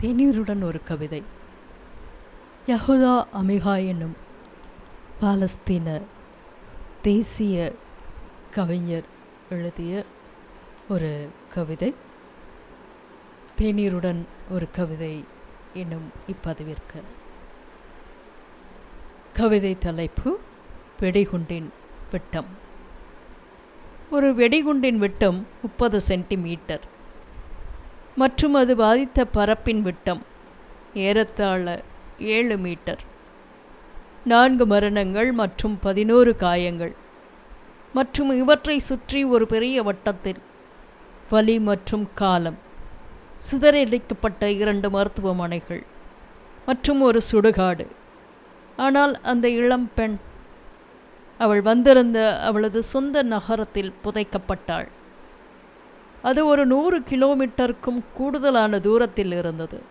தேநீருடன் ஒரு கவிதை. யஹுதா அமிகா என்னும் பாலஸ்தீன தேசிய கவிஞர் எழுதிய ஒரு கவிதை. தேநீருடன் ஒரு கவிதை என்னும் இப்பதிவிற்கு. கவிதை தலைப்பு வெடிகுண்டின் விட்டம். ஒரு வெடிகுண்டின் விட்டம் முப்பது சென்டிமீட்டர். மற்றும் அது பாதித்த பரப்பின் விட்டம் ஏறத்தாழ ஏழு மீட்டர். நான்கு மரணங்கள் மற்றும் பதினோரு காயங்கள். மற்றும் இவற்றை சுற்றி ஒரு பெரிய வட்டத்தில் வலி மற்றும் காலம். சிதறடிக்கப்பட்ட இரண்டு மருத்துவமனைகள் மற்றும் ஒரு சுடுகாடு. ஆனால் அந்த இளம் பெண் அவள் வந்திருந்த அவளது சொந்த நகரத்தில் புதைக்கப்பட்டாள். அது ஒரு நூறு கிலோமீட்டருக்கும் கூடுதலான தூரத்தில் இருந்தது.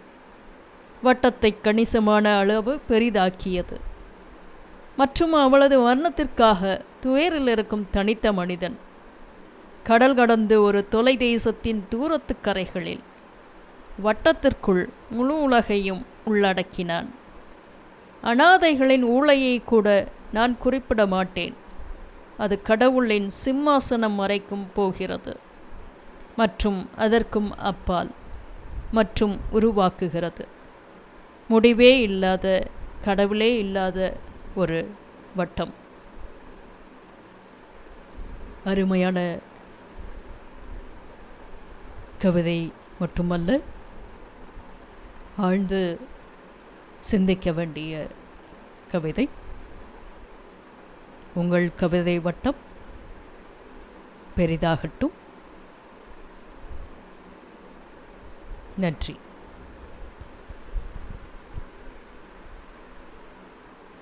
வட்டத்தை கணிசமான அளவு பெரிதாக்கியது. மற்றும் அவளது வர்ணத்திற்காக துயரில் இருக்கும் தனித்த மனிதன் கடல் கடந்து ஒரு தொலை தேசத்தின் தூரத்து கரைகளில் வட்டத்திற்குள் முழு உலகையும் உள்ளடக்கினான். அனாதைகளின் ஊழையை கூட நான் குறிப்பிட மாட்டேன். அது கடவுளின் சிம்மாசனம் வரைக்கும் போகிறது. மற்றும் அதற்கும் அப்பால் மற்றும் உருவாக்குகிறது. முடிவே இல்லாத கடவுளே இல்லாத ஒரு வட்டம். அருமையான கவிதை மட்டுமல்ல ஆழ்ந்து சிந்திக்க வேண்டிய கவிதை. உங்கள் கவிதை வட்டம் பெரிதாகட்டும். நன்றி.